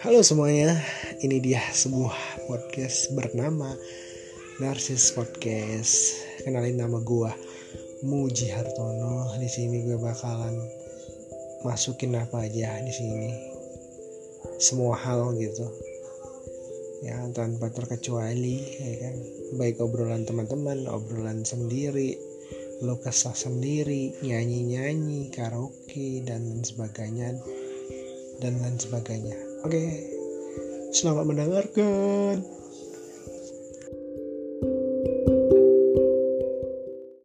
Halo semuanya, ini dia sebuah podcast bernama Narsis Podcast. Kenalin nama gua Muji Hartono. Di sini gue bakalan masukin apa aja di sini. Semua hal gitu. Ya, tanpa terkecuali ya kan. Baik obrolan teman-teman, obrolan sendiri, lo kesah sendiri, nyanyi-nyanyi, karaoke dan lain sebagainya dan lain sebagainya. Oke, selamat mendengarkan.